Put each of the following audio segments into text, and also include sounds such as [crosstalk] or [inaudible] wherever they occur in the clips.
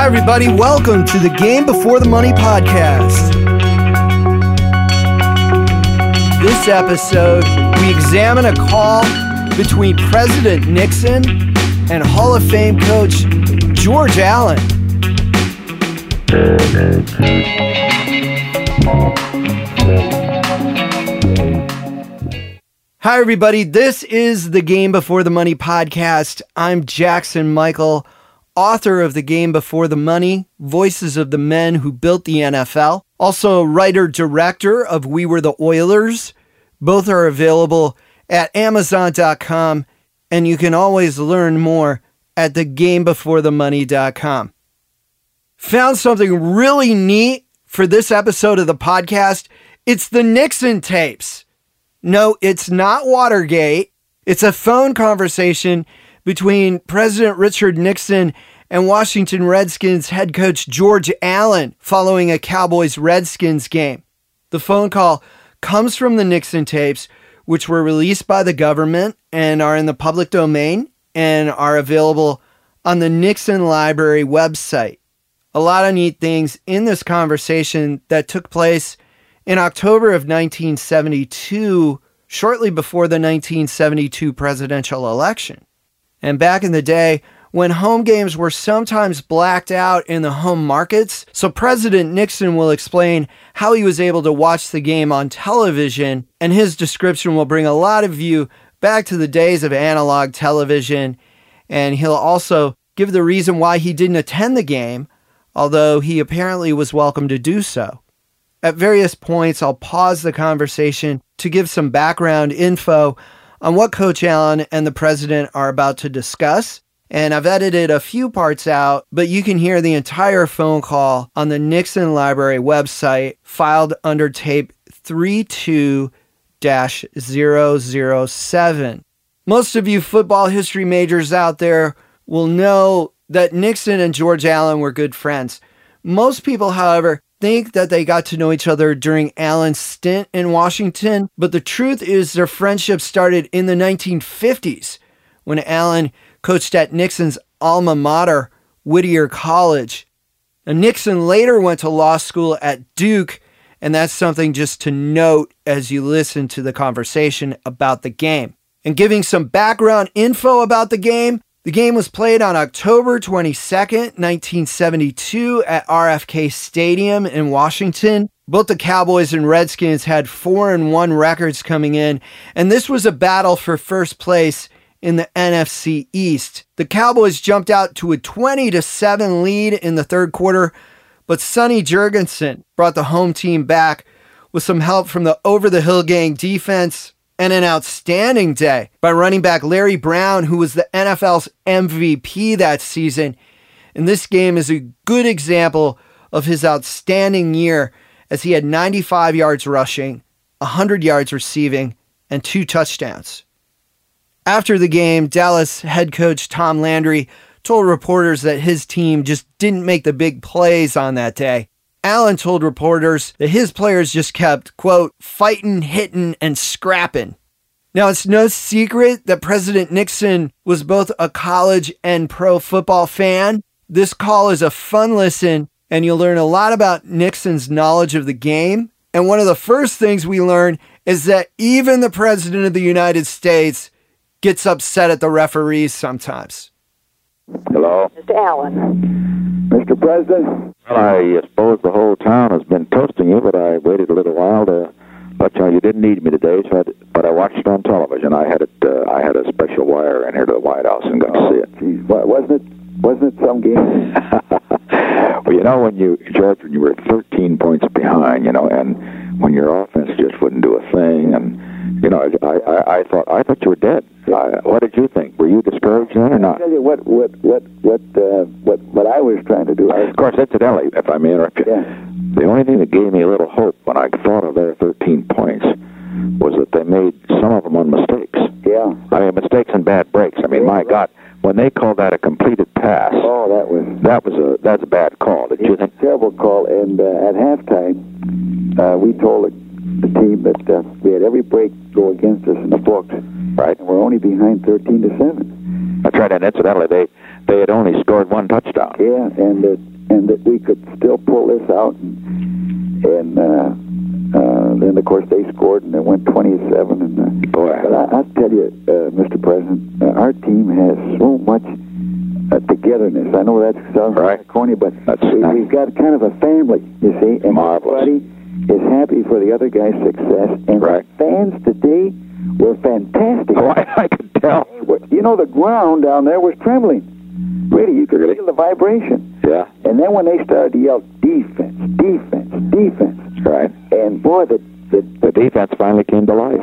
Hi, everybody. Welcome to the Game Before the Money podcast. This episode, we examine a call between President Nixon and Hall of Fame coach George Allen. Hi, everybody. This is the Game Before the Money podcast. I'm Jackson Michael, author of The Game Before the Money, Voices of the Men Who Built the NFL, also writer director of We Were the Oilers. Both are available at Amazon.com, and you can always learn more at thegamebeforethemoney.com. Found something really neat for this episode of the podcast. It's the Nixon tapes. No, it's not Watergate. It's a phone conversation between President Richard Nixon and Washington Redskins head coach George Allen following a Cowboys Redskins game. The phone call comes from the Nixon tapes, which were released by the government and are in the public domain and are available on the Nixon Library website. A lot of neat things in this conversation that took place in October of 1972, shortly before the 1972 presidential election. And back in the day, when home games were sometimes blacked out in the home markets, so President Nixon will explain how he was able to watch the game on television, and his description will bring a lot of you back to the days of analog television, and he'll also give the reason why he didn't attend the game, although he apparently was welcome to do so. At various points, I'll pause the conversation to give some background info on what Coach Allen and the president are about to discuss. And I've edited a few parts out, but you can hear the entire phone call on the Nixon Library website, filed under tape 32 007. Most of you football history majors out there will know that Nixon and George Allen were good friends. Most people, however, think that they got to know each other during Allen's stint in Washington, but the truth is their friendship started in the 1950s when Allen coached at Nixon's alma mater, Whittier College. Now, Nixon later went to law school at Duke, and that's something just to note as you listen to the conversation about the game. And giving some background info about the game, the game was played on October 22nd, 1972 at RFK Stadium in Washington. Both the Cowboys and Redskins had 4 and 1 records coming in, and this was a battle for first place in the NFC East. The Cowboys jumped out to a 20 to 7 lead in the third quarter, but Sonny Jurgensen brought the home team back with some help from the over the hill gang defense and an outstanding day by running back Larry Brown, who was the NFL's MVP that season. And this game is a good example of his outstanding year as he had 95 yards rushing, 100 yards receiving, and two touchdowns. After the game, Dallas head coach Tom Landry told reporters that his team just didn't make the big plays on that day. Allen told reporters that his players just kept, quote, fighting, hitting, and scrapping. Now, it's no secret that President Nixon was both a college and pro football fan. This call is a fun listen, and you'll learn a lot about Nixon's knowledge of the game. And one of the first things we learn is that even the President of the United States gets upset at the referees sometimes. Hello? Mr. Allen. Mr. President? Well, I suppose the whole town has been toasting you, but I waited a little while to let you know you didn't need me today, so I, but I watched it on television. I had it. Uh, I had a special wire in here to the White House and got oh, to see it. Geez, what, wasn't it? Wasn't it some game? [laughs] well, you know when you George, when you were 13 points behind, you know, and when your offense just wouldn't do a thing, and you know, I I, I thought I thought you were dead. I, what did you think? Were you discouraged then or not? I tell you what, what, what, what, uh, what, what I was trying to do. I, of course, incidentally, if I may interrupt you, yeah. the only thing that gave me a little hope when I thought of their 13 points was that they made some of them on mistakes. Yeah. I mean, mistakes and bad breaks. I mean, Yeah, my right. God, when they called that a completed pass, Oh, that was that was a that's a bad call. Did you think? terrible call. And uh, at halftime, uh, we told the, the team that uh, we had every break go against us in the books, Right. and we're only behind 13 to seven. That's right. And incidentally, they they had only scored one touchdown. Yeah, and that and that we could still pull this out, and, and uh, uh, then of course they scored and it went 27. And uh, Boy. but I, I tell you, uh, Mr. President, uh, our team has so much uh, togetherness. I know that sounds Right. corny, but That's we, nice. we've got kind of a family, you see, and Marvelous. everybody is happy for the other guy's success. And Right. the fans today were fantastic. Oh, [laughs] I, I could tell. You know, the ground down there was trembling. Really, you could Really? feel the vibration. Yeah, And then when they started to yell, defense, defense, defense, right. and boy, the, the, The defense finally came to life.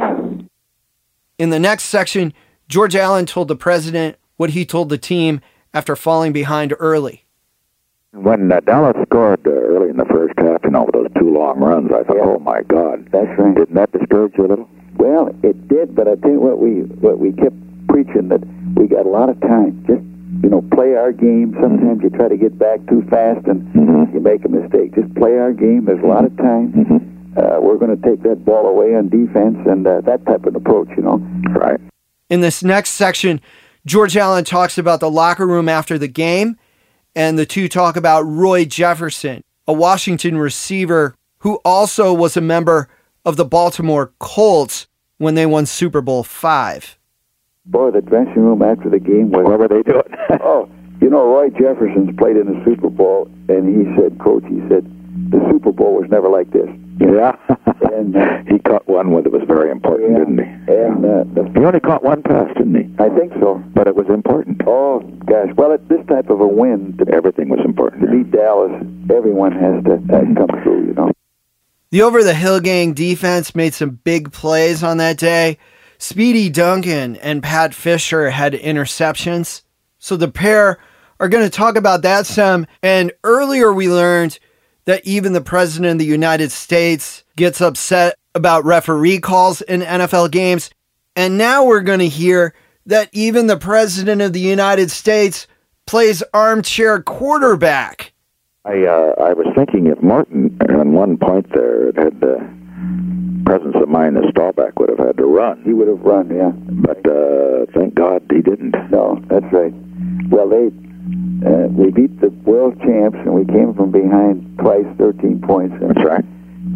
In the next section, George Allen told the president what he told the team after falling behind early. When uh, Dallas scored uh, early in the first half, you know, with those two long runs, I thought, oh my God. that's right. Didn't that discourage you a little? Well, it did, but I tell you what, we what we kept preaching that we got a lot of time. Just you know, play our game. Sometimes you try to get back too fast and Mhm. you make a mistake. Just play our game. There's a lot of time. Mhm. Uh, we're going to take that ball away on defense and uh, that type of approach. You know. Right. In this next section, George Allen talks about the locker room after the game, and the two talk about Roy Jefferson, a Washington receiver who also was a member of the Baltimore Colts when they won Super Bowl five. Boy, the dressing room after the game was What were they doing? [laughs] Oh, you know, Roy Jefferson's played in the Super Bowl, and he said, Coach, he said, the Super Bowl was never like this. Yeah. And, uh, he caught one that was very important, Yeah. didn't he? And uh, the, He only caught one pass, didn't he? I think so. But it was important. Oh, gosh. Well, at this type of a win, to, Everything was important. to beat Dallas, everyone has to uh, come through, you know. The Over the Hill Gang defense made some big plays on that day. Speedy Duncan and Pat Fischer had interceptions. So the pair are going to talk about that some. And earlier we learned that even the President of the United States gets upset about referee calls in NFL games. And now we're going to hear that even the President of the United States plays armchair quarterback. I uh, I was thinking if Martin, on one point there, had had the presence of mind, the Staubach would have had to run. He would have run, yeah. But uh, thank God he didn't. No, that's right. Well, they uh, we beat the world champs, and we came from behind twice, 13 points. And, That's right.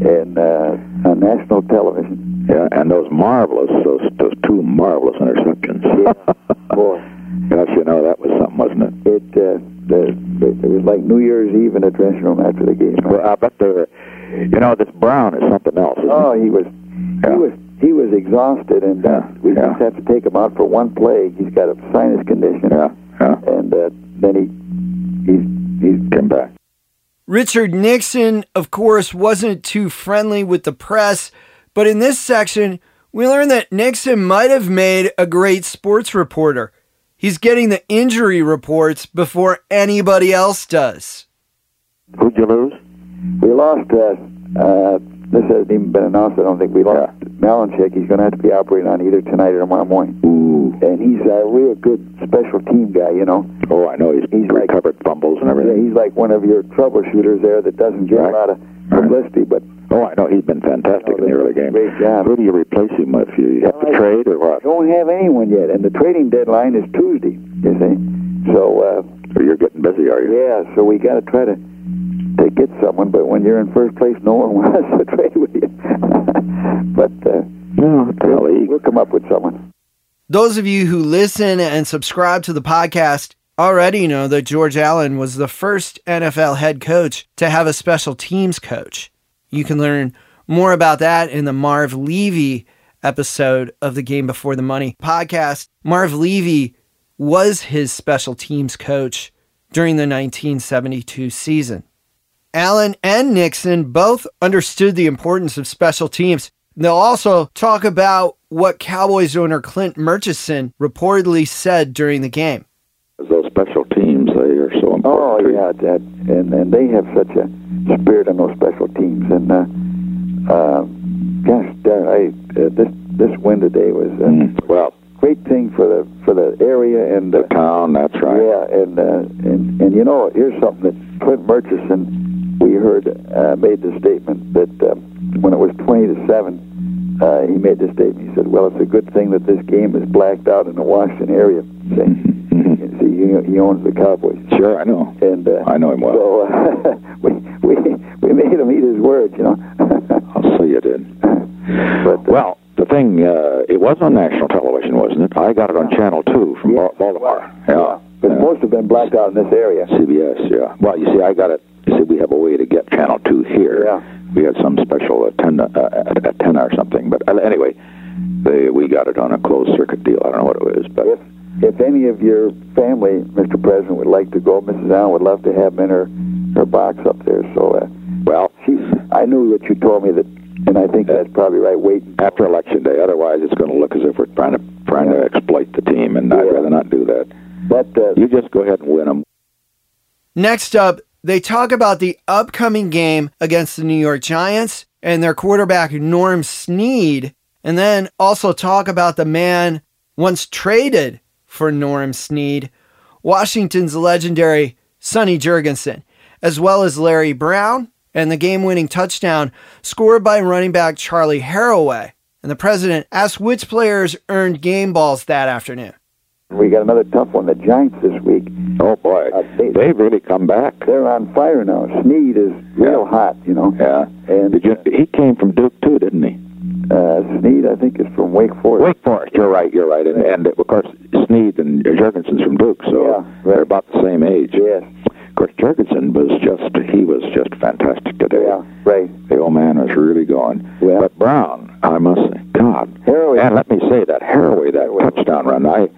and uh, on national television. Yeah, and those marvelous, those those two marvelous interceptions. Yeah, [laughs] boy. Gosh, you know that was something, wasn't it? It, uh, the, it was like New Year's Eve in the dressing room after the game. Well, I bet the, you know, this Brown is something else. Oh, he was, Yeah. he was, he was exhausted, and uh, Yeah, we yeah. just have to take him out for one play. He's got a sinus condition, Yeah, yeah. and uh, then he, he's, he's Came back. Richard Nixon, of course, wasn't too friendly with the press, but in this section, we learn that Nixon might have made a great sports reporter. He's getting the injury reports before anybody else does. Who'd you lose? We lost. Uh, uh, this hasn't even been announced. I don't think we lost Malinchak. He's going to have to be operated on either tonight or tomorrow morning. And he's a real good special team guy. You know. Oh, I know. He's, He's like- recovered fumbles and everything. Yeah, he's like one of your troubleshooters there that doesn't get Right. a lot of Right. publicity, but Oh, I know. He's been fantastic in the early game. Great job. Who do you replace him with? You have to Well, I- trade or what? don't have anyone yet. And the trading deadline is Tuesday. You see. So uh, Or you're getting busy, are you? yeah, so we got to try to to get someone. But when you're in first place, no one [laughs] wants to trade with you. [laughs] but uh, No, we'll, we'll come up with someone. Those of you who listen and subscribe to the podcast already know that George Allen was the first NFL head coach to have a special teams coach. You can learn more about that in the Marv Levy episode of the Game Before the Money podcast. Marv Levy was his special teams coach during the 1972 season. Allen and Nixon both understood the importance of special teams. They'll also talk about what Cowboys owner Clint Murchison reportedly said during the game. Those special teams, they are so important. Oh yeah, that and and they have such a spirit on those special teams. And uh, uh, gosh, darn, I uh, this this win today was a Mm. Well, great thing for the for the area and the uh, town, that's right. Yeah, and uh, and and you know, here's something that Clint Murchison, we heard, uh, made the statement that uh, when it was twenty to seven, uh, he made this statement. He said, "Well, it's a good thing that this game is blacked out in the Washington area." See, [laughs] see, he owns the Cowboys. Sure, I know. And uh, I know him well. So uh, [laughs] we we we made him eat his words, you know. [laughs] I'll say you did. but uh, Well, the thing, uh, it was on national television, wasn't it? I got it on Channel 2 from Yeah. Ba- Baltimore. yeah, but Yeah. most have been blacked out in this area. CBS, yeah. Well, you see, I got it. You see, we have a way to get Channel 2 here. Yeah. We had some special antenna, uh, antenna or something. But uh, anyway, they, we got it on a closed circuit deal. I don't know what it was. But If if any of your family, Mr. President, would like to go, Mrs. Allen would love to have him in her her box up there. So, uh, well, she, I knew what you told me that, and I think that's probably right. Wait after Election Day, otherwise it's going to look as if we're trying to trying to exploit the team, and I'd rather not do that. But uh, You just go ahead and win them. Next up, they talk about the upcoming game against the New York Giants and their quarterback Norm Snead, and then also talk about the man once traded for Norm Snead, Washington's legendary Sonny Jurgensen, as well as Larry Brown and the game winning touchdown scored by running back Charley Harraway. And the president asked which players earned game balls that afternoon. We got another tough one. The Giants this week. Oh boy, Uh, they- they've really come back. They're on fire now. Snead is real hot, you know. Yeah. And Did you? He came from Duke too, didn't he? uh, Snead, I think, is from Wake Forest. Wake Forest. You're right. You're right. And, and of course, Snead and Jurgensen's from Duke, so Yeah, right. they're about the same age. Yes. Of course, Jurgensen was just he was just fantastic today. Yeah. Right. The old man was really going. Yeah. But Brown, I must say, God. Harraway. And let me say that Harraway, that Harraway. touchdown run, I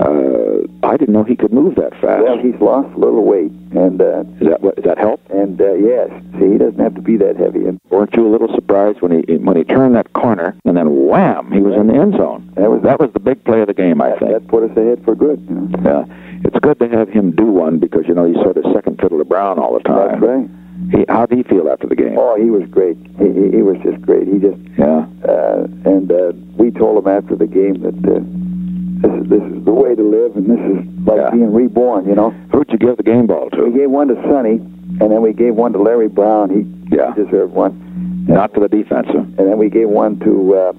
uh, I didn't know he could move that fast. Well, he's lost a little weight, and uh, Is that what? Does that help? and uh, yes, see, he doesn't have to be that heavy. And Weren't you a little surprised when he when he turned that corner and then wham, he was in the end zone? That was- that was the big play of the game, I think. that put us ahead for good. You know? Yeah, it's good to have him do one because you know he's sort of second fiddle to Brown all the time. That's right. He, how did he feel after the game? Oh, he was great. He, he, he was just great. He just Yeah, uh, and uh, we told him after the game that uh, this is this is the way to live, and this is like Yeah. being reborn. You know, who'd you give the game ball to? we gave one to Sonny, and then we gave one to Larry Brown. He Yeah. deserved one. Not to the defensive. and then we gave one to uh,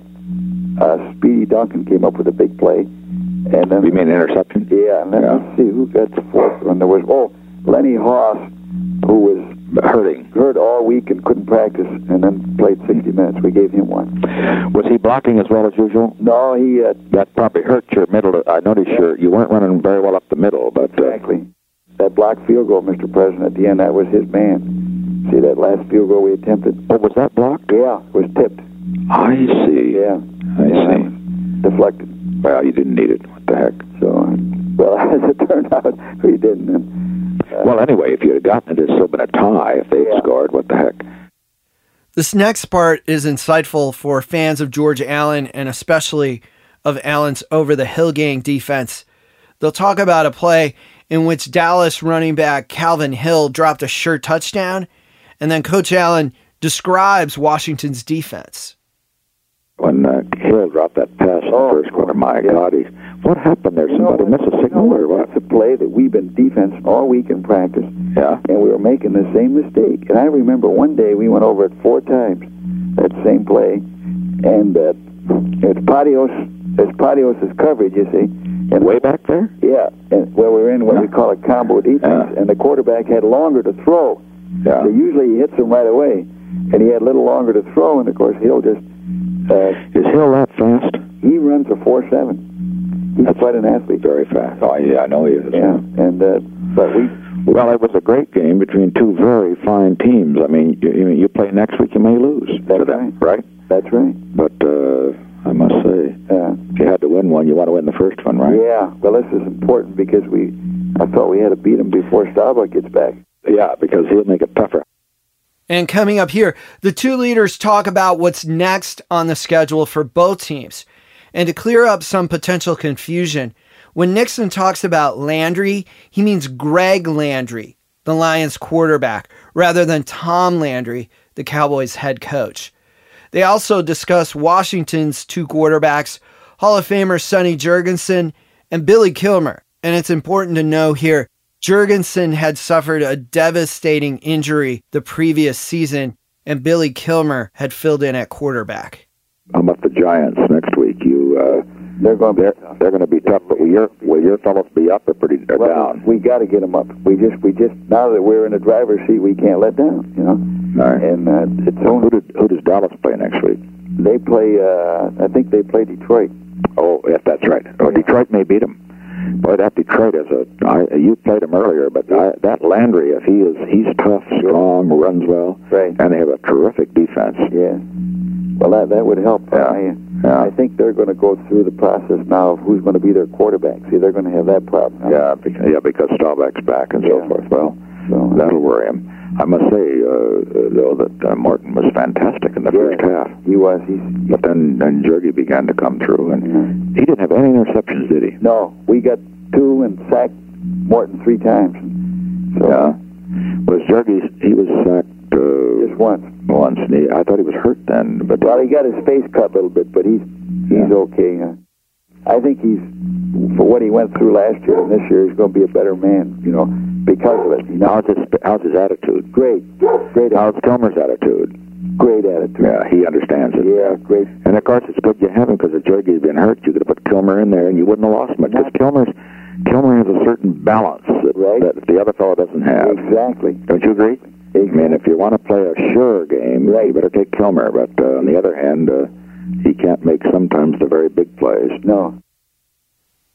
uh, Speedy Duncan. Came up with a big play, and then You mean interception? yeah, and then Yeah. let's see who got the fourth one. There was oh Lenny Hauss, who was Hurting. hurt all week and couldn't practice, and then played 60 minutes. We gave him one. Was he blocking as well as usual? No, he uh, That probably hurt your middle. I noticed your you weren't running very well up the middle, but uh, exactly that block field goal, Mr. President. At the end, that was his man. See that last field goal we attempted? oh, was that blocked? Yeah, it was tipped. I see. Yeah, I yeah, see. deflected. Well, you didn't need it. What the heck? So, [laughs] well, [laughs] as it turned out, we didn't. And, uh, Well, anyway, if you'd have gotten it, it'd still been a tie. If they'd Yeah. scored, what the heck? This next part is insightful for fans of George Allen and especially of Allen's over the hill gang defense. They'll talk about a play in which Dallas running back Calvin Hill dropped a sure touchdown, and then Coach Allen describes Washington's defense. When uh, Hill dropped that pass in Oh, the first quarter, my yeah. God, he, what happened there? Somebody missed a signal know, or what? That's a play that we've been defense all week in practice. Yeah. and we were making the same mistake. And I remember one day we went over it four times, that same play, and uh, it's Patios, it's Patios' coverage, you see. And Way back there? Yeah, and where we're in what Yeah. we call a combo defense, Yeah. and the quarterback had longer to throw. Yeah. So usually he hits them right away, and he had a little longer to throw, and of course he'll just uh, Is Hill that fast? he runs a four seven. He's quite an athlete. Very fast. Oh, yeah, I know he is. Yeah, and uh, but we Well, it was a great game between two very fine teams. I mean, you, you, you play next week, you may lose That's to them, right? that's right. But uh, I must say, Uh, if you had to win one, you want to win the first one, right? Yeah, well, this is important because we, I thought we had to beat them before Staubach gets back. Yeah, because he'll make it tougher. And coming up here, the two leaders talk about what's next on the schedule for both teams. And to clear up some potential confusion, when Nixon talks about Landry, he means Greg Landry, the Lions quarterback, rather than Tom Landry, the Cowboys head coach. They also discuss Washington's two quarterbacks, Hall of Famer Sonny Jurgensen and Billy Kilmer. And it's important to know here Jurgensen had suffered a devastating injury the previous season, and Billy Kilmer had filled in at quarterback. How about the Giants uh, They're going to be They're going to be tough, but will your will your fellows be up or pretty or Well, down? We got to get them up. We just we just now that we're in the driver's seat, we can't let down. You know, All right. and uh, it's Who did who does Dallas play next week? they play. Uh, I think they play Detroit. Oh, if that's right. Oh, Detroit may beat them. Boy, that Detroit is a. I, you played him earlier, but I, that Landry, if he is, he's tough, strong, runs well, Right. and they have a terrific defense. Yeah. Well, that that would help. Yeah. I, Yeah. I think they're going to go through the process now of who's going to be their quarterback. See, they're going to have that problem. now. Yeah, because, yeah, because Staubach's back and so Yeah. forth. Well, So, that'll worry him. I must say, uh, though, that uh, Morton was fantastic in the Yeah. first half. he was. He's But then, then Jergy began to come through, and yeah. he didn't have any interceptions, did he? no. We got two and sacked Morton three times. So Yeah. Was Jergy? He was sacked uh, just once. once, and he, I thought he was hurt then. But Well, he got his face cut a little bit, but he's he's Yeah. okay. I think he's for what he went through last year and this year, he's going to be a better man. You know, because of it. You know, how's his how's his attitude? great, great, How's Kilmer's attitude? great attitude. Yeah, he understands it. Yeah, great. And of course, it's good you have him because if Jergy had been hurt, you could have put Kilmer in there, and you wouldn't have lost much. Because Kilmer's Kilmer has a certain balance that, Right. that the other fellow doesn't have. Exactly. Don't you agree? I mean, if you want to play a sure game, yeah, you better take Kilmer. But uh, on the other hand, uh, he can't make sometimes the very big plays. No.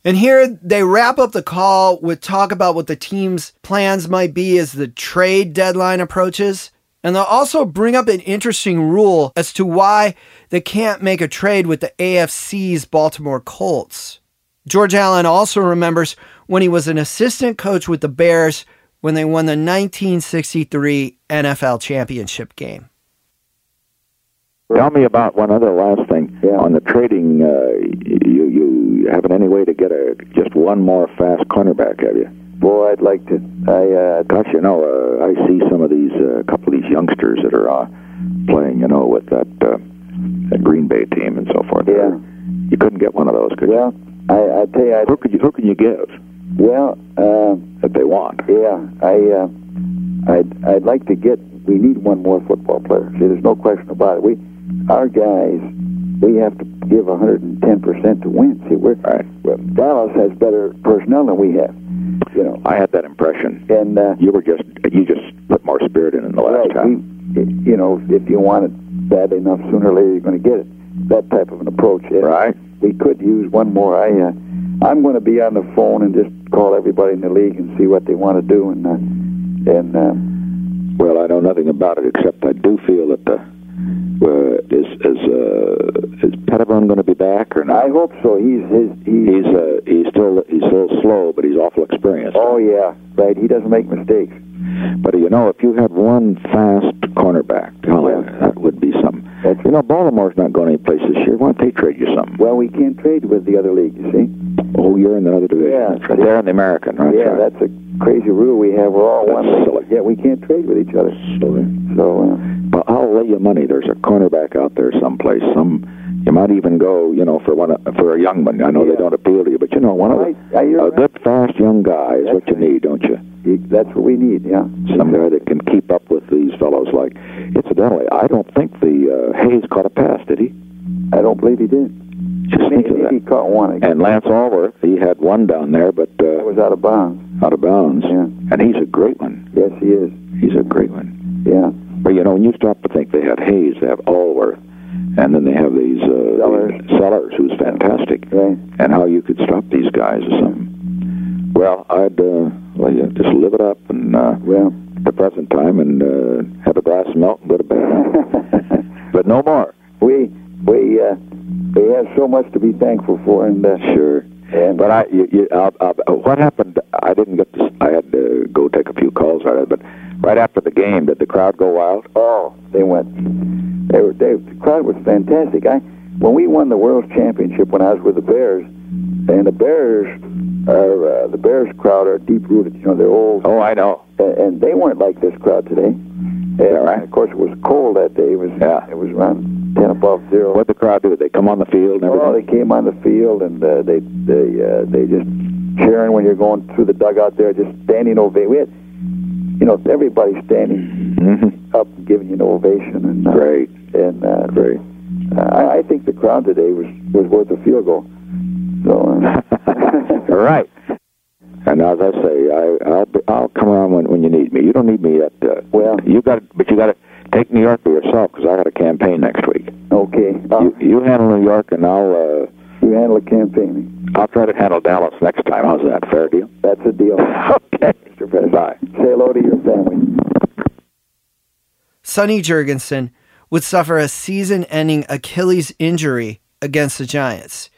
And here they wrap up the call with talk about what the team's plans might be as the trade deadline approaches. And they'll also bring up an interesting rule as to why they can't make a trade with the AFC's Baltimore Colts. George Allen also remembers when he was an assistant coach with the Bears when they won the 1963 NFL championship game. Tell me about one other last thing Yeah. on the trading. Uh, you you haven't any way to get a just one more fast cornerback, have you? Boy, I'd like to. I uh, Gosh, you know, uh, I see some of these, a uh, couple of these youngsters that are uh, playing, you know, with that, uh, that Green Bay team and so forth. Yeah. You couldn't get one of those, could well, I I tell you, I you? Who could you Who can you give well, uh, that they want? yeah, I uh, I'd I'd like to get. We need one more football player. See, there's no question about it. We, our guys, we have to give 110 percent to win. See, we're Right. well, Dallas has better personnel than we have. You know, I had that impression. and uh, You were just you just put more spirit in in the last Right. time. We, you know, if you want it bad enough, sooner or later you're going to get it. That type of an approach. And Right. We could use one more. I, uh, I'm going to be on the phone and just call everybody in the league and see what they want to do. And uh, and uh, Well, I know nothing about it except I do feel that the uh, is is uh, is Petitbon going to be back or not? I hope so. He's his. He's, He's uh, he's still he's still slow, but he's awful experienced. oh yeah, right. He doesn't make mistakes. But you know, if you had one fast cornerback, golly, Yeah. that would be something. That's You know, Baltimore's not going anyplace this year. Why don't they trade you something? Well, we can't trade with the other league. You see. Oh, you're in the other division. Yeah. That's right. They're in the American, right? yeah, that's a crazy rule we have. We're all That's one league. silly. Yeah, we can't trade with each other. silly. So. Uh, But I'll lay you money. There's a cornerback out there someplace. Some you might even go, you know, for one for a young one. I know Yeah. they don't appeal to you, but you know, one of I, the, I, you're a right. good fast young guy is That's what you need, don't you? You- That's what we need. Yeah. Some guy that can keep up with these fellows. Like, incidentally, I don't think the uh, Hayes caught a pass, did he? I don't believe he did. Just think Maybe, that. he caught one. Guess. And Lance Alworth, he had one down there, but It uh, was out of bounds. out of bounds. Yeah. And he's a great one. Yes, he is. He's a great one. Yeah. But you know, when you stop to think, they have Hayes, they have Alworth, and then they have these uh, Sellers. Sellers, who's fantastic. Right. And how you could stop these guys or something. Well, I'd uh, well, yeah, just live it up and uh, Well. at the present time and uh, have a glass of milk and go to bed. [laughs] but no more. we we uh, we have so much to be thankful for, and uh, Sure. and But I, you, you, I'll, I'll, what happened? I didn't get to. I had to go take a few calls it. But right after the game, did the crowd go wild? oh, they went. They were. They, the crowd was fantastic. I when we won the World Championship when I was with the Bears, and the Bears are uh, the Bears crowd are deep rooted. You know, they're old. Oh, I know. and, and they weren't like this crowd today. And, right? Of course, it was cold that day. It was Yeah. it was around ten above zero. What the crowd do? They come on the field and Oh, everything. they came on the field and uh, they they uh, they just cheering when you're going through the dugout there, just standing ovation. We had, you know, everybody standing hmm up and giving you an ovation. And uh, Great, And uh, great. I, I think the crowd today was was worth a field goal. So, uh, [laughs] right. And as I say, I, I'll be, I'll come around when, when you need me. You don't need me yet. Uh, Well- you got, but you got to take New York for yourself because I got a campaign next week. okay. Uh, You, you handle New York, and I'll uh, you handle the campaigning. I'll try to handle Dallas next time. How's that? Fair deal? That's a deal. [laughs] okay. Mr. President. Bye. Say hello to your family. Sonny Jurgensen would suffer a season ending Achilles injury against the Giants.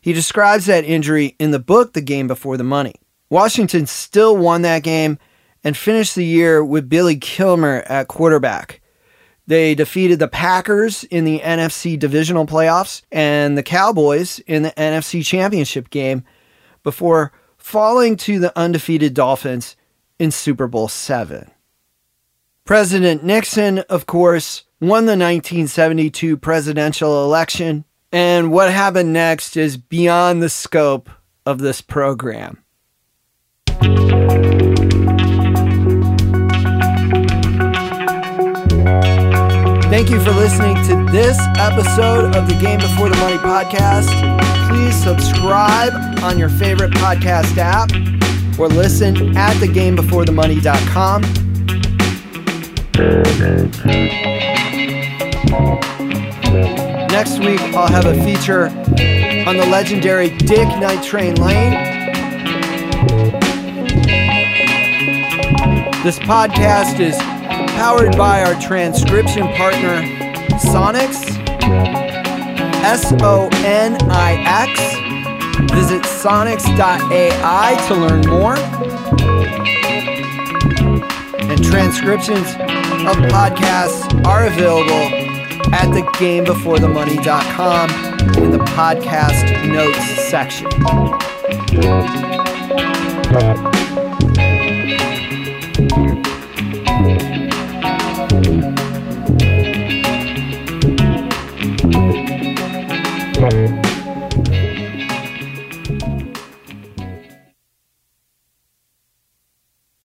He describes that injury in the book, The Game Before the Money. Washington still won that game and finished the year with Billy Kilmer at quarterback. They defeated the Packers in the NFC divisional playoffs and the Cowboys in the NFC championship game before falling to the undefeated Dolphins in Super Bowl 7. President Nixon, of course, won the 1972 presidential election, and what happened next is beyond the scope of this program. Thank you for listening to this episode of the Game Before the Money podcast. Please subscribe on your favorite podcast app or listen at thegamebeforethemoney.com. Next week, I'll have a feature on the legendary Dick Night Train Lane. This podcast is powered by our transcription partner, Sonix, S O N I X. Visit sonix.ai to learn more. And transcriptions of podcasts are available at thegamebeforethemoney.com in the podcast notes section.